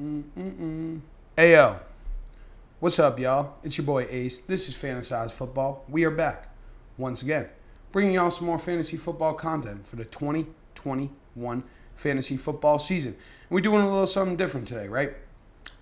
Mm-mm-mm. Ayo, what's up, y'all? It's your boy Ace. This is Fantasize Football. We are back once again, bringing y'all some more fantasy football content for the 2021 fantasy football season. And we're doing a little something different today, right?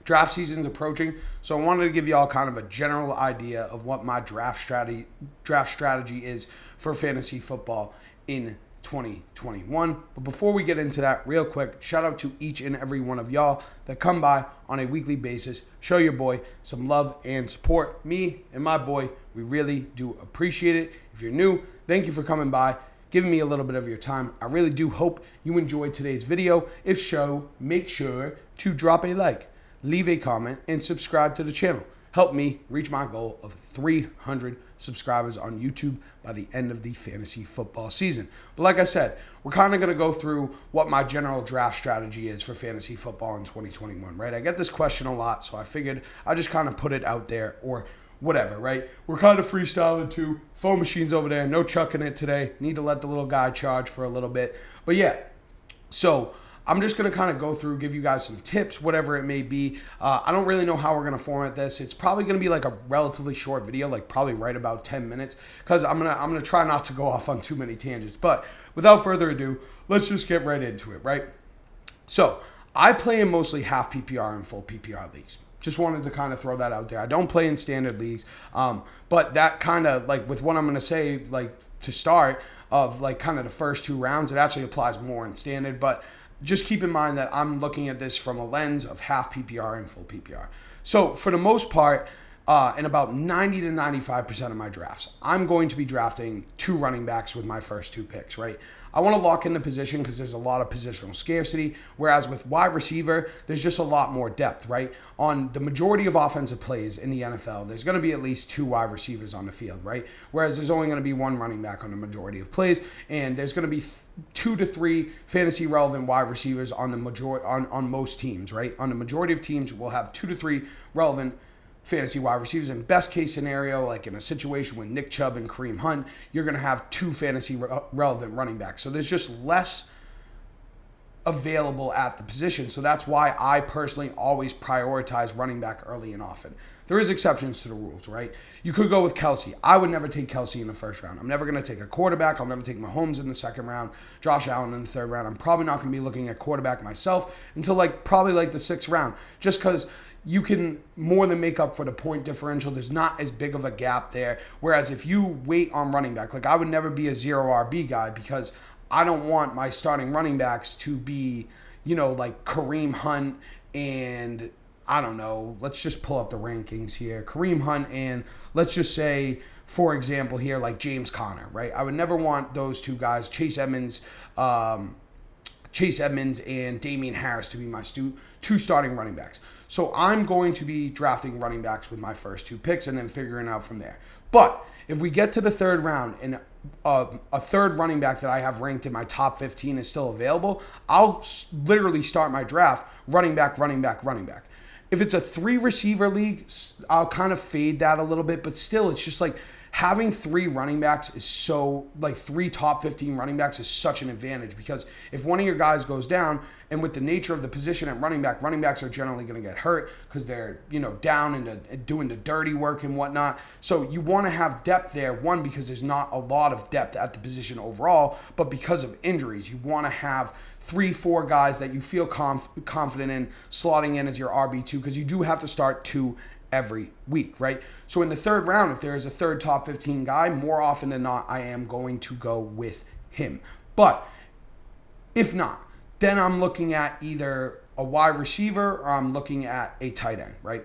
Draft season's approaching, so I wanted to give y'all kind of a general idea of what my draft strategy draft strategy is for fantasy football in 2021. But before we get into that, real quick, shout out to each and every one of y'all that come by on a weekly basis, show your boy some love and support. Me and my boy, we really do appreciate it. If you're new, thank you for coming by, giving me a little bit of your time. I really do hope you enjoyed today's video. If so, make sure to drop a like, leave a comment, and subscribe to the channel. Help me reach my goal of 300 subscribers on YouTube by the end of the fantasy football season. But like I said, we're kind of going to go through what my general draft strategy is for fantasy football in 2021, right? I get this question a lot, so I figured I just kind of put it out there or whatever, right? We're kind of freestyling too. Phone machines over there, no chucking it today. Need to let the little guy charge for a little bit. But yeah, so I'm just going to kind of go through, give you guys some tips, whatever it may be. Uh, I don't really know how we're going to format this. It's probably going to be like a relatively short video, like probably right about 10 minutes, because I'm gonna I'm gonna try not to go off on too many tangents. But without further ado, let's just get right into it, right? So I play in mostly half PPR and full PPR leagues. Just wanted to kind of throw that out there. I don't play in standard leagues, um, but that kind of like with what I'm going to say, like to start of like kind of the first two rounds, it actually applies more in standard, but just keep in mind that I'm looking at this from a lens of half PPR and full PPR. So for the most part, uh, in about 90 to 95% of my drafts, I'm going to be drafting two running backs with my first two picks, right? I want to lock in the position because there's a lot of positional scarcity. Whereas with wide receiver, there's just a lot more depth, right? On the majority of offensive plays in the NFL, there's going to be at least two wide receivers on the field, right? Whereas there's only going to be one running back on the majority of plays, and there's going to be two to three fantasy relevant wide receivers on the majority on, on most teams, right? On the majority of teams, we'll have two to three relevant fantasy wide receivers. In best case scenario, like in a situation with Nick Chubb and Kareem Hunt, you're going to have two fantasy re- relevant running backs. So there's just less available at the position. So that's why I personally always prioritize running back early and often. There is exceptions to the rules, right? You could go with Kelce. I would never take Kelce in the first round. I'm never going to take a quarterback. I'll never take Mahomes in the second round, Josh Allen in the third round. I'm probably not going to be looking at quarterback myself until like probably like the sixth round, just because you can more than make up for the point differential. There's not as big of a gap there. Whereas if you wait on running back, like I would never be a zero RB guy because I don't want my starting running backs to be, you know, like Kareem Hunt and I don't know. Let's just pull up the rankings here. Kareem Hunt and let's just say, for example, here like James Conner, right? I would never want those two guys, Chase Edmonds, um, Chase Edmonds and Damien Harris to be my stu- two starting running backs. So I'm going to be drafting running backs with my first two picks and then figuring out from there. But if we get to the third round and a, a, third running back that I have ranked in my top 15 is still available, I'll literally start my draft running back, running back, running back. If it's a three receiver league, I'll kind of fade that a little bit, but still, it's just like having three running backs is so like three top 15 running backs is such an advantage because if one of your guys goes down and with the nature of the position at running back running backs are generally going to get hurt because they're you know down and doing the dirty work and whatnot. So you want to have depth there one because there's not a lot of depth at the position overall but because of injuries you want to have three four guys that you feel conf- confident in slotting in as your rb2 because you do have to start two every week, right? So in the third round, if there is a third top 15 guy, more often than not, I am going to go with him. But if not, then I'm looking at either a wide receiver or I'm looking at a tight end, right?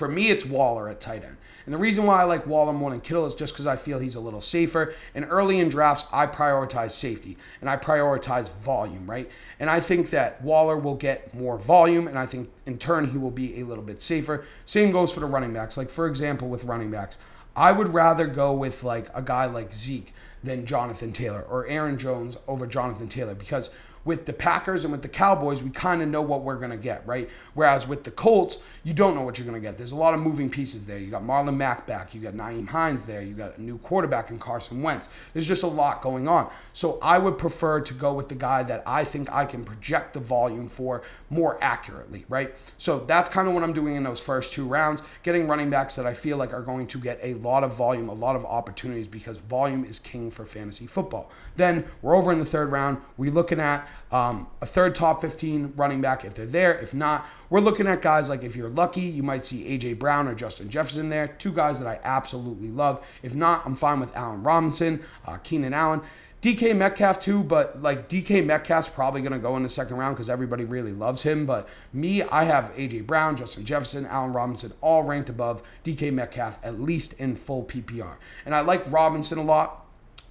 For me, it's Waller at tight end. And the reason why I like Waller more than Kittle is just because I feel he's a little safer. And early in drafts, I prioritize safety and I prioritize volume, right? And I think that Waller will get more volume, and I think in turn he will be a little bit safer. Same goes for the running backs. Like, for example, with running backs, I would rather go with like a guy like Zeke than Jonathan Taylor or Aaron Jones over Jonathan Taylor because with the Packers and with the Cowboys, we kind of know what we're going to get, right? Whereas with the Colts, you don't know what you're going to get. There's a lot of moving pieces there. You got Marlon Mack back. You got Nyheim Hines there. You got a new quarterback in Carson Wentz. There's just a lot going on. So I would prefer to go with the guy that I think I can project the volume for more accurately, right? So that's kind of what I'm doing in those first two rounds, getting running backs that I feel like are going to get a lot of volume, a lot of opportunities because volume is king for fantasy football. Then we're over in the third round. We're looking at um, a third top 15 running back if they're there. If not, we're looking at guys like if you're lucky, you might see A.J. Brown or Justin Jefferson there. Two guys that I absolutely love. If not, I'm fine with Allen Robinson, uh, Keenan Allen. DK Metcalf too, but like DK Metcalf's probably going to go in the second round because everybody really loves him. But me, I have AJ Brown, Justin Jefferson, Allen Robinson, all ranked above DK Metcalf, at least in full PPR. And I like Robinson a lot.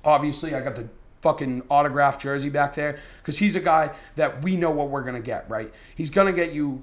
Obviously, I got the fucking autographed jersey back there because he's a guy that we know what we're going to get, right? He's going to get you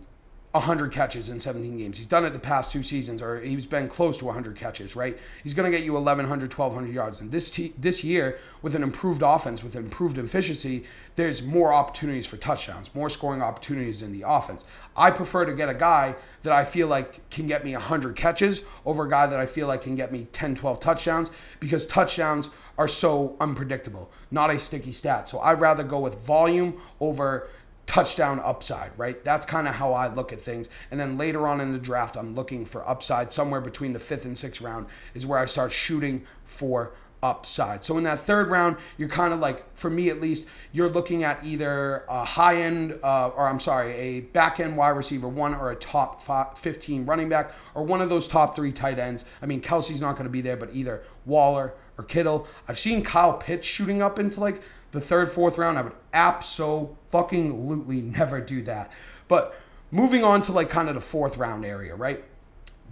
100 catches in 17 games. He's done it the past two seasons, or he's been close to 100 catches, right? He's going to get you 1,100, 1,200 yards. And this t- this year, with an improved offense, with improved efficiency, there's more opportunities for touchdowns, more scoring opportunities in the offense. I prefer to get a guy that I feel like can get me 100 catches over a guy that I feel like can get me 10, 12 touchdowns because touchdowns are so unpredictable, not a sticky stat. So I'd rather go with volume over touchdown upside, right? That's kind of how I look at things. And then later on in the draft, I'm looking for upside somewhere between the fifth and sixth round is where I start shooting for upside. So in that third round, you're kind of like, for me at least, you're looking at either a high end, uh, or I'm sorry, a back end wide receiver one or a top five, 15 running back or one of those top three tight ends. I mean, Kelce's not going to be there, but either Waller or Kittle. I've seen Kyle Pitts shooting up into like the third, fourth round. I would absolutely never do that. But moving on to like kind of the fourth round area, right?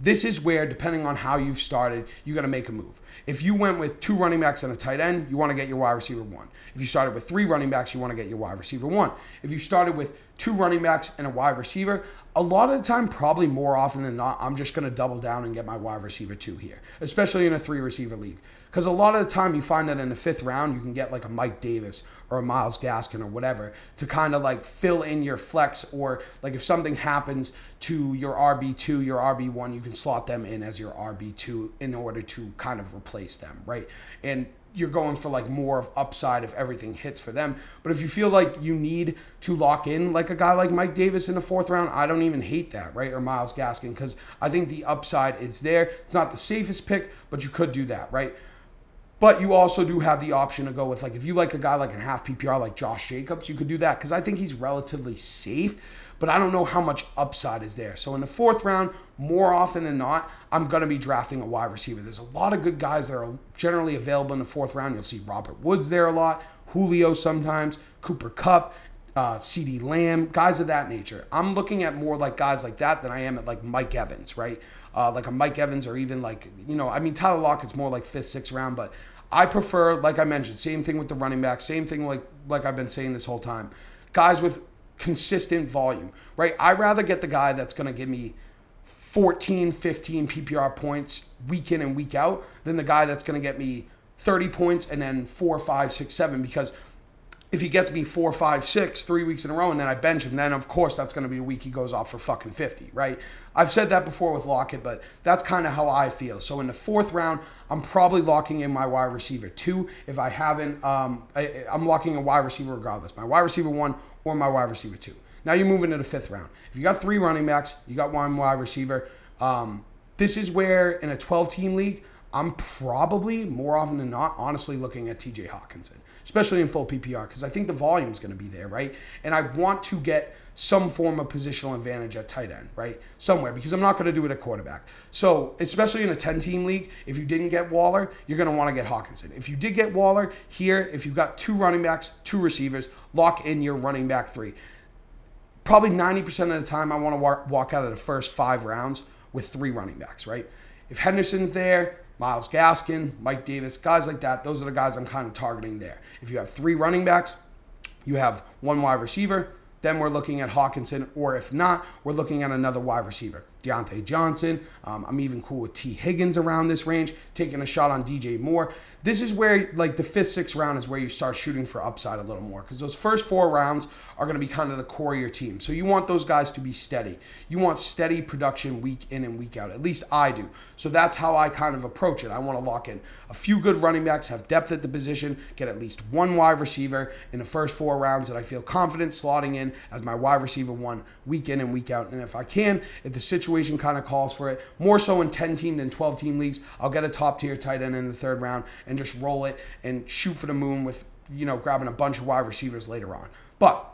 This is where, depending on how you've started, you got to make a move. If you went with two running backs and a tight end, you want to get your wide receiver one. If you started with three running backs, you want to get your wide receiver one. If you started with two running backs and a wide receiver, a lot of the time, probably more often than not, I'm just going to double down and get my wide receiver two here, especially in a three receiver league. Because a lot of the time you find that in the fifth round, you can get like a Mike Davis or a Myles Gaskin or whatever to kind of like fill in your flex or like if something happens to your RB2, your RB1, you can slot them in as your RB2 in order to kind of replace them, right? And you're going for like more of upside if everything hits for them. But if you feel like you need to lock in like a guy like Mike Davis in the fourth round, I don't even hate that, right? Or Myles Gaskin, because I think the upside is there. It's not the safest pick, but you could do that, right? But you also do have the option to go with like if you like a guy like in half PPR like Josh Jacobs, you could do that because I think he's relatively safe. But I don't know how much upside is there. So in the fourth round, more often than not, I'm going to be drafting a wide receiver. There's a lot of good guys that are generally available in the fourth round. You'll see Robert Woods there a lot, Julio sometimes, Cooper Kupp, uh, CeeDee Lamb, guys of that nature. I'm looking at more like guys like that than I am at like Mike Evans, right? uh, like a Mike Evans or even like, you know, I mean, Tyler Lockett's more like fifth, sixth round, but I prefer, like I mentioned, same thing with the running back, same thing like like I've been saying this whole time. Guys with consistent volume, right? I rather get the guy that's going to give me 14, 15 PPR points week in and week out than the guy that's going to get me 30 points and then four, five, six, seven because if he gets me four, five, six, three weeks in a row, and then I bench him, then of course that's going to be a week he goes off for fucking 50, right? I've said that before with Lockett, but that's kind of how I feel. So in the fourth round, I'm probably locking in my wide receiver two. If I haven't, um, I, am locking a wide receiver regardless, my wide receiver one or my wide receiver two. Now you're moving to the fifth round. If you got three running backs, you got one wide receiver. Um, this is where in a 12 team league, I'm probably more often than not honestly looking at TJ Hockenson especially in full PPR, because I think the volume is going to be there, right? And I want to get some form of positional advantage at tight end, right? Somewhere, because I'm not going to do it at quarterback. So, especially in a 10 team league, if you didn't get Waller, you're going to want to get Hockenson. If you did get Waller, here, if you've got two running backs, two receivers, lock in your running back three. Probably 90% of the time, I want to walk out of the first five rounds with three running backs, right? If Henderson's there, Myles Gaskin, Mike Davis, guys like that. Those are the guys I'm kind of targeting there. If you have three running backs, you have one wide receiver, then we're looking at Hockenson, or if not, we're looking at another wide receiver. Diontae Johnson. Um, I'm even cool with Tee Higgins around this range, taking a shot on DJ Moore. This is where, like, the fifth, sixth round is where you start shooting for upside a little more because those first four rounds are going to be kind of the core of your team. So you want those guys to be steady. You want steady production week in and week out. At least I do. So that's how I kind of approach it. I want to lock in a few good running backs, have depth at the position, get at least one wide receiver in the first four rounds that I feel confident slotting in as my wide receiver one week in and week out. And if I can, if the situation kind of calls for it, more so in 10 team than 12 team leagues, I'll get a top tier tight end in the third round and just roll it and shoot for the moon with, you know, grabbing a bunch of wide receivers later on. But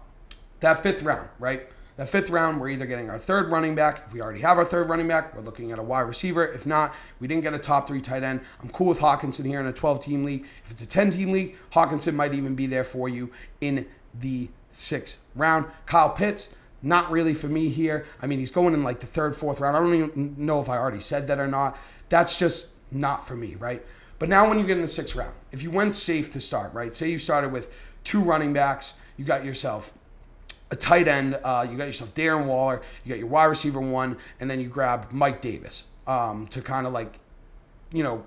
that fifth round, right? That fifth round, we're either getting our third running back. If we already have our third running back, we're looking at a wide receiver. If not, we didn't get a top three tight end. I'm cool with Hockenson here in a 12 team league. If it's a 10 team league, Hockenson might even be there for you in the sixth round. Kyle Pitts, not really for me here. I mean, he's going in like the third, fourth round. I don't even know if I already said that or not. That's just not for me, right? But now when you get in the sixth round, if you went safe to start, right? Say you started with two running backs, you got yourself a tight end. Uh, you got yourself Darren Waller. You got your wide receiver one, and then you grab Mike Davis um, to kind of like, you know,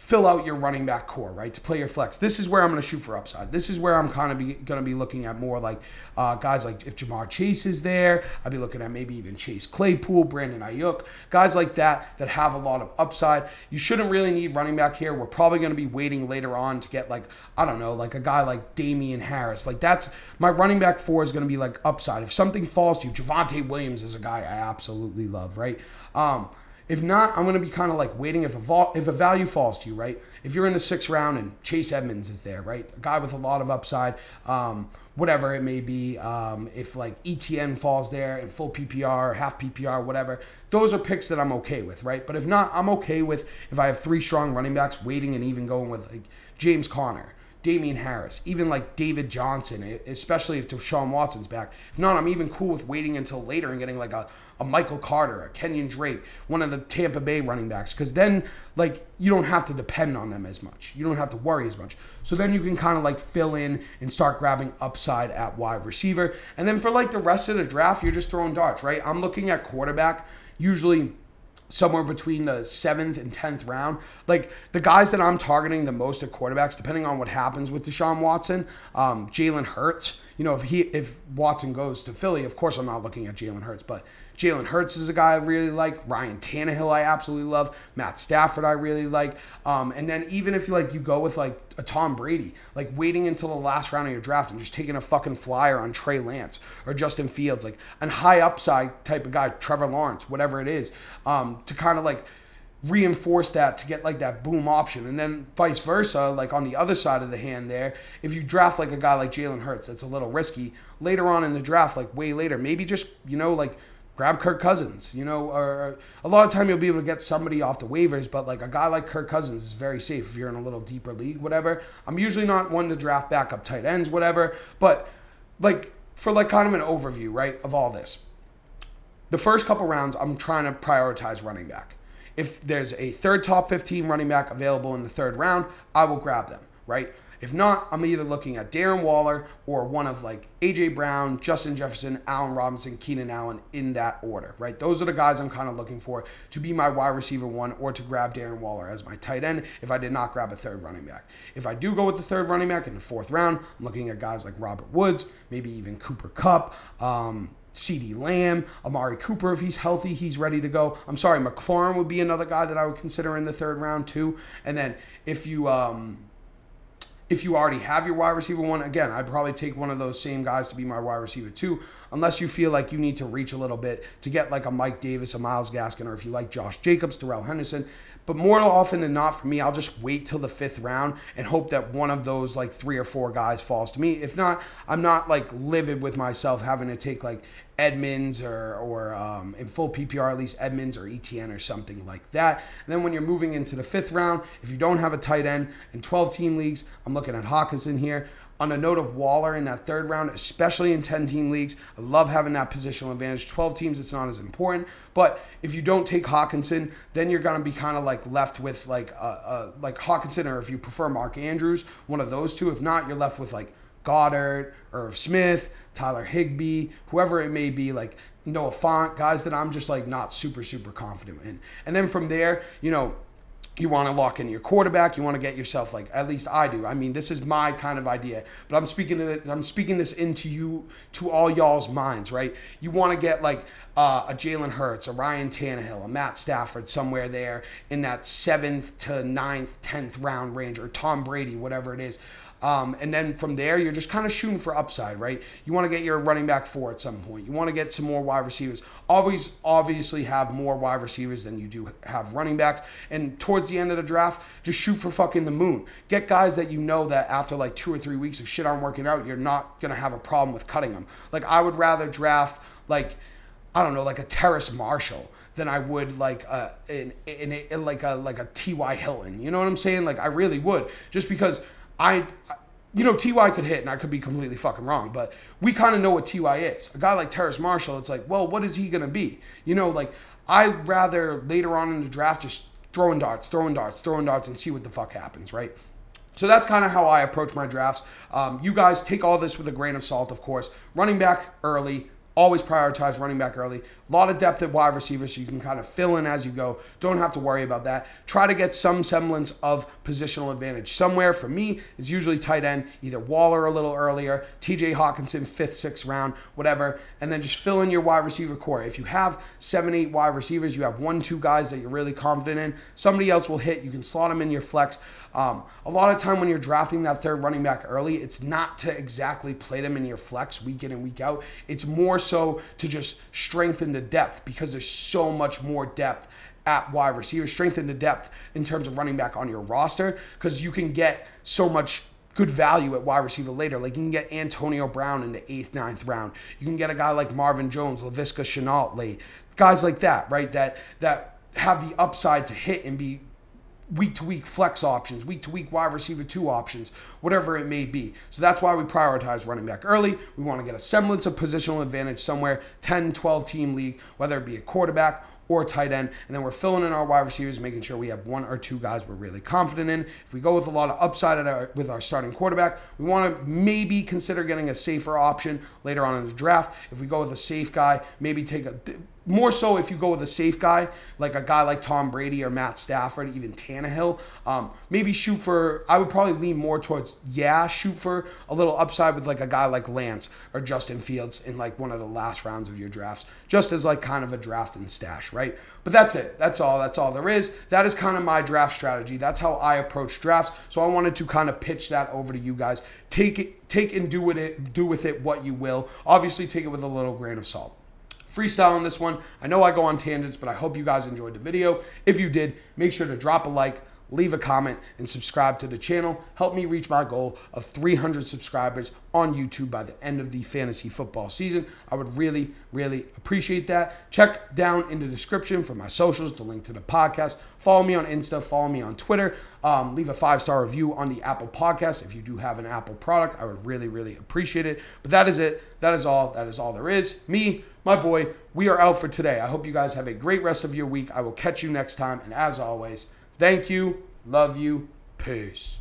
fill out your running back core, right? To play your flex. This is where I'm going to shoot for upside. This is where I'm kind of going to be looking at more like uh, guys like if Ja'Marr Chase is there, I'd be looking at maybe even Chase Claypool, Brandon Aiyuk, guys like that that have a lot of upside. You shouldn't really need running back here. We're probably going to be waiting later on to get like I don't know, like a guy like Damien Harris. Like that's my running back four is going to be like upside. If something falls to you, Javonte Williams is a guy I absolutely love, right? Um, if not, I'm going to be kind of like waiting if a vol- if a value falls to you, right? If you're in the sixth round and Chase Edmonds is there, right? A guy with a lot of upside, um, whatever it may be. Um, if like ETN falls there in full PPR, half PPR, whatever, those are picks that I'm okay with, right? But if not, I'm okay with if I have three strong running backs waiting and even going with like James Conner. Damien Harris, even like David Johnson, especially if Deshaun Watson's back. If not, I'm even cool with waiting until later and getting like a, a Michael Carter, a Kenyon Drake, one of the Tampa Bay running backs, because then like you don't have to depend on them as much. You don't have to worry as much. So then you can kind of like fill in and start grabbing upside at wide receiver. And then for like the rest of the draft, you're just throwing darts, right? I'm looking at quarterback usually somewhere between the seventh and tenth round. Like the guys that I'm targeting the most at quarterbacks, depending on what happens with Deshaun Watson, um, Jalen Hurts. You know, if he if Watson goes to Philly, of course I'm not looking at Jalen Hurts, but Jalen Hurts is a guy I really like. Ryan Tannehill I absolutely love. Matt Stafford I really like. Um, and then even if you like you go with like a Tom Brady, like waiting until the last round of your draft and just taking a fucking flyer on Trey Lance or Justin Fields, like a high upside type of guy, Trevor Lawrence, whatever it is, um, to kind of like reinforce that to get like that boom option. And then vice versa, like on the other side of the hand there, if you draft like a guy like Jalen Hurts, that's a little risky. Later on in the draft, like way later, maybe just, you know, like grab Kirk Cousins. You know, or a lot of time you'll be able to get somebody off the waivers, but like a guy like Kirk Cousins is very safe if you're in a little deeper league, whatever. I'm usually not one to draft backup tight ends, whatever, but like for like kind of an overview, right, of all this. The first couple rounds, I'm trying to prioritize running back. If there's a third top 15 running back available in the third round, I will grab them, right? If not, I'm either looking at Darren Waller or one of like AJ Brown, Justin Jefferson, Allen Robinson, Keenan Allen in that order, right? Those are the guys I'm kind of looking for to be my wide receiver one or to grab Darren Waller as my tight end if I did not grab a third running back. If I do go with the third running back in the fourth round, I'm looking at guys like Robert Woods, maybe even Cooper Kupp. Um, CeeDee Lamb, Amari Cooper, if he's healthy, he's ready to go. I'm sorry, McLaurin would be another guy that I would consider in the third round too. And then if you um, if you already have your wide receiver one, again, I'd probably take one of those same guys to be my wide receiver two, unless you feel like you need to reach a little bit to get like a Mike Davis, a Myles Gaskin, or if you like Josh Jacobs, Darrell Henderson. But more often than not, for me, I'll just wait till the fifth round and hope that one of those like three or four guys falls to me. If not, I'm not like livid with myself having to take like Edmonds or, or um, in full PPR, at least Edmonds or ETN or something like that. And then when you're moving into the fifth round, if you don't have a tight end in 12 team leagues, I'm looking at Hockenson here. On a note of Waller in that third round, especially in 10 team leagues, I love having that positional advantage. 12 teams, it's not as important. But if you don't take Hockenson, then you're going to be kind of like left with like uh, uh, like Hockenson, or if you prefer Mark Andrews, one of those two. If not, you're left with like Goedert, Irv Smith, Tyler Higbee, whoever it may be, like Noah Fant, guys that I'm just like not super, super confident in. And then from there, you know, you want to lock in your quarterback. You want to get yourself like at least I do. I mean, this is my kind of idea, but I'm speaking. I'm speaking this into you to all y'all's minds, right? You want to get like uh, a Jalen Hurts, a Ryan Tannehill, a Matt Stafford, somewhere there in that seventh to ninth, tenth round range, or Tom Brady, whatever it is. Um, and then from there, you're just kind of shooting for upside, right? You want to get your running back four at some point. You want to get some more wide receivers. Always, obviously, have more wide receivers than you do have running backs. And towards the end of the draft, just shoot for fucking the moon. Get guys that you know that after like two or three weeks of shit aren't working out, you're not gonna have a problem with cutting them. Like I would rather draft like I don't know, like a Terrace Marshall than I would like a like a like a T.Y. Hilton. You know what I'm saying? Like I really would, just because I, you know, Ty could hit, and I could be completely fucking wrong, but we kind of know what Ty is. A guy like Terrace Marshall, it's like, well, what is he gonna be? You know, like I'd rather later on in the draft just throwing darts, throwing darts, throwing darts, and see what the fuck happens, right? So that's kind of how I approach my drafts. Um, you guys take all this with a grain of salt, of course. Running back early, always prioritize running back early. A lot of depth at wide receiver, so you can kind of fill in as you go. Don't have to worry about that. Try to get some semblance of positional advantage. Somewhere for me is usually tight end, either Waller a little earlier, TJ Hockenson, fifth, sixth round, whatever, and then just fill in your wide receiver core. If you have seven, eight wide receivers, you have one, two guys that you're really confident in, somebody else will hit. You can slot them in your flex. Um, a lot of time when you're drafting that third running back early, it's not to exactly play them in your flex week in and week out. It's more so to just strengthen the depth because there's so much more depth at wide receiver, strengthen the depth in terms of running back on your roster because you can get so much good value at wide receiver later. Like you can get Antonio Brown in the eighth, ninth round. You can get a guy like Marvin Jones, Laviska Shenault late, guys like that, right? That that have the upside to hit and be week to week flex options, week to week wide receiver two options, whatever it may be. So that's why we prioritize running back early. We want to get a semblance of positional advantage somewhere, 10, 12 team league, whether it be a quarterback or tight end. And then we're filling in our wide receivers, making sure we have one or two guys we're really confident in. If we go with a lot of upside our, with our starting quarterback, we want to maybe consider getting a safer option later on in the draft. If we go with a safe guy, maybe take a more so if you go with a safe guy, like a guy like Tom Brady or Matt Stafford, even Tannehill. Um, maybe shoot for, I would probably lean more towards, yeah, shoot for a little upside with like a guy like Lance or Justin Fields in like one of the last rounds of your drafts, just as like kind of a draft and stash, right? But that's it. That's all. That's all there is. That is kind of my draft strategy. That's how I approach drafts. So I wanted to kind of pitch that over to you guys. Take it, take and do with it, do with it what you will. Obviously, take it with a little grain of salt freestyle on this one. I know I go on tangents, but I hope you guys enjoyed the video. If you did, make sure to drop a like, leave a comment, and subscribe to the channel. Help me reach my goal of 300 subscribers on YouTube by the end of the fantasy football season. I would really, really appreciate that. Check down in the description for my socials, the link to the podcast. Follow me on Insta, follow me on Twitter. Um, leave a five star review on the Apple Podcast. If you do have an Apple product, I would really, really appreciate it. But that is it. That is all. That is all there is. Me, my boy, we are out for today. I hope you guys have a great rest of your week. I will catch you next time. And as always, thank you, love you, peace.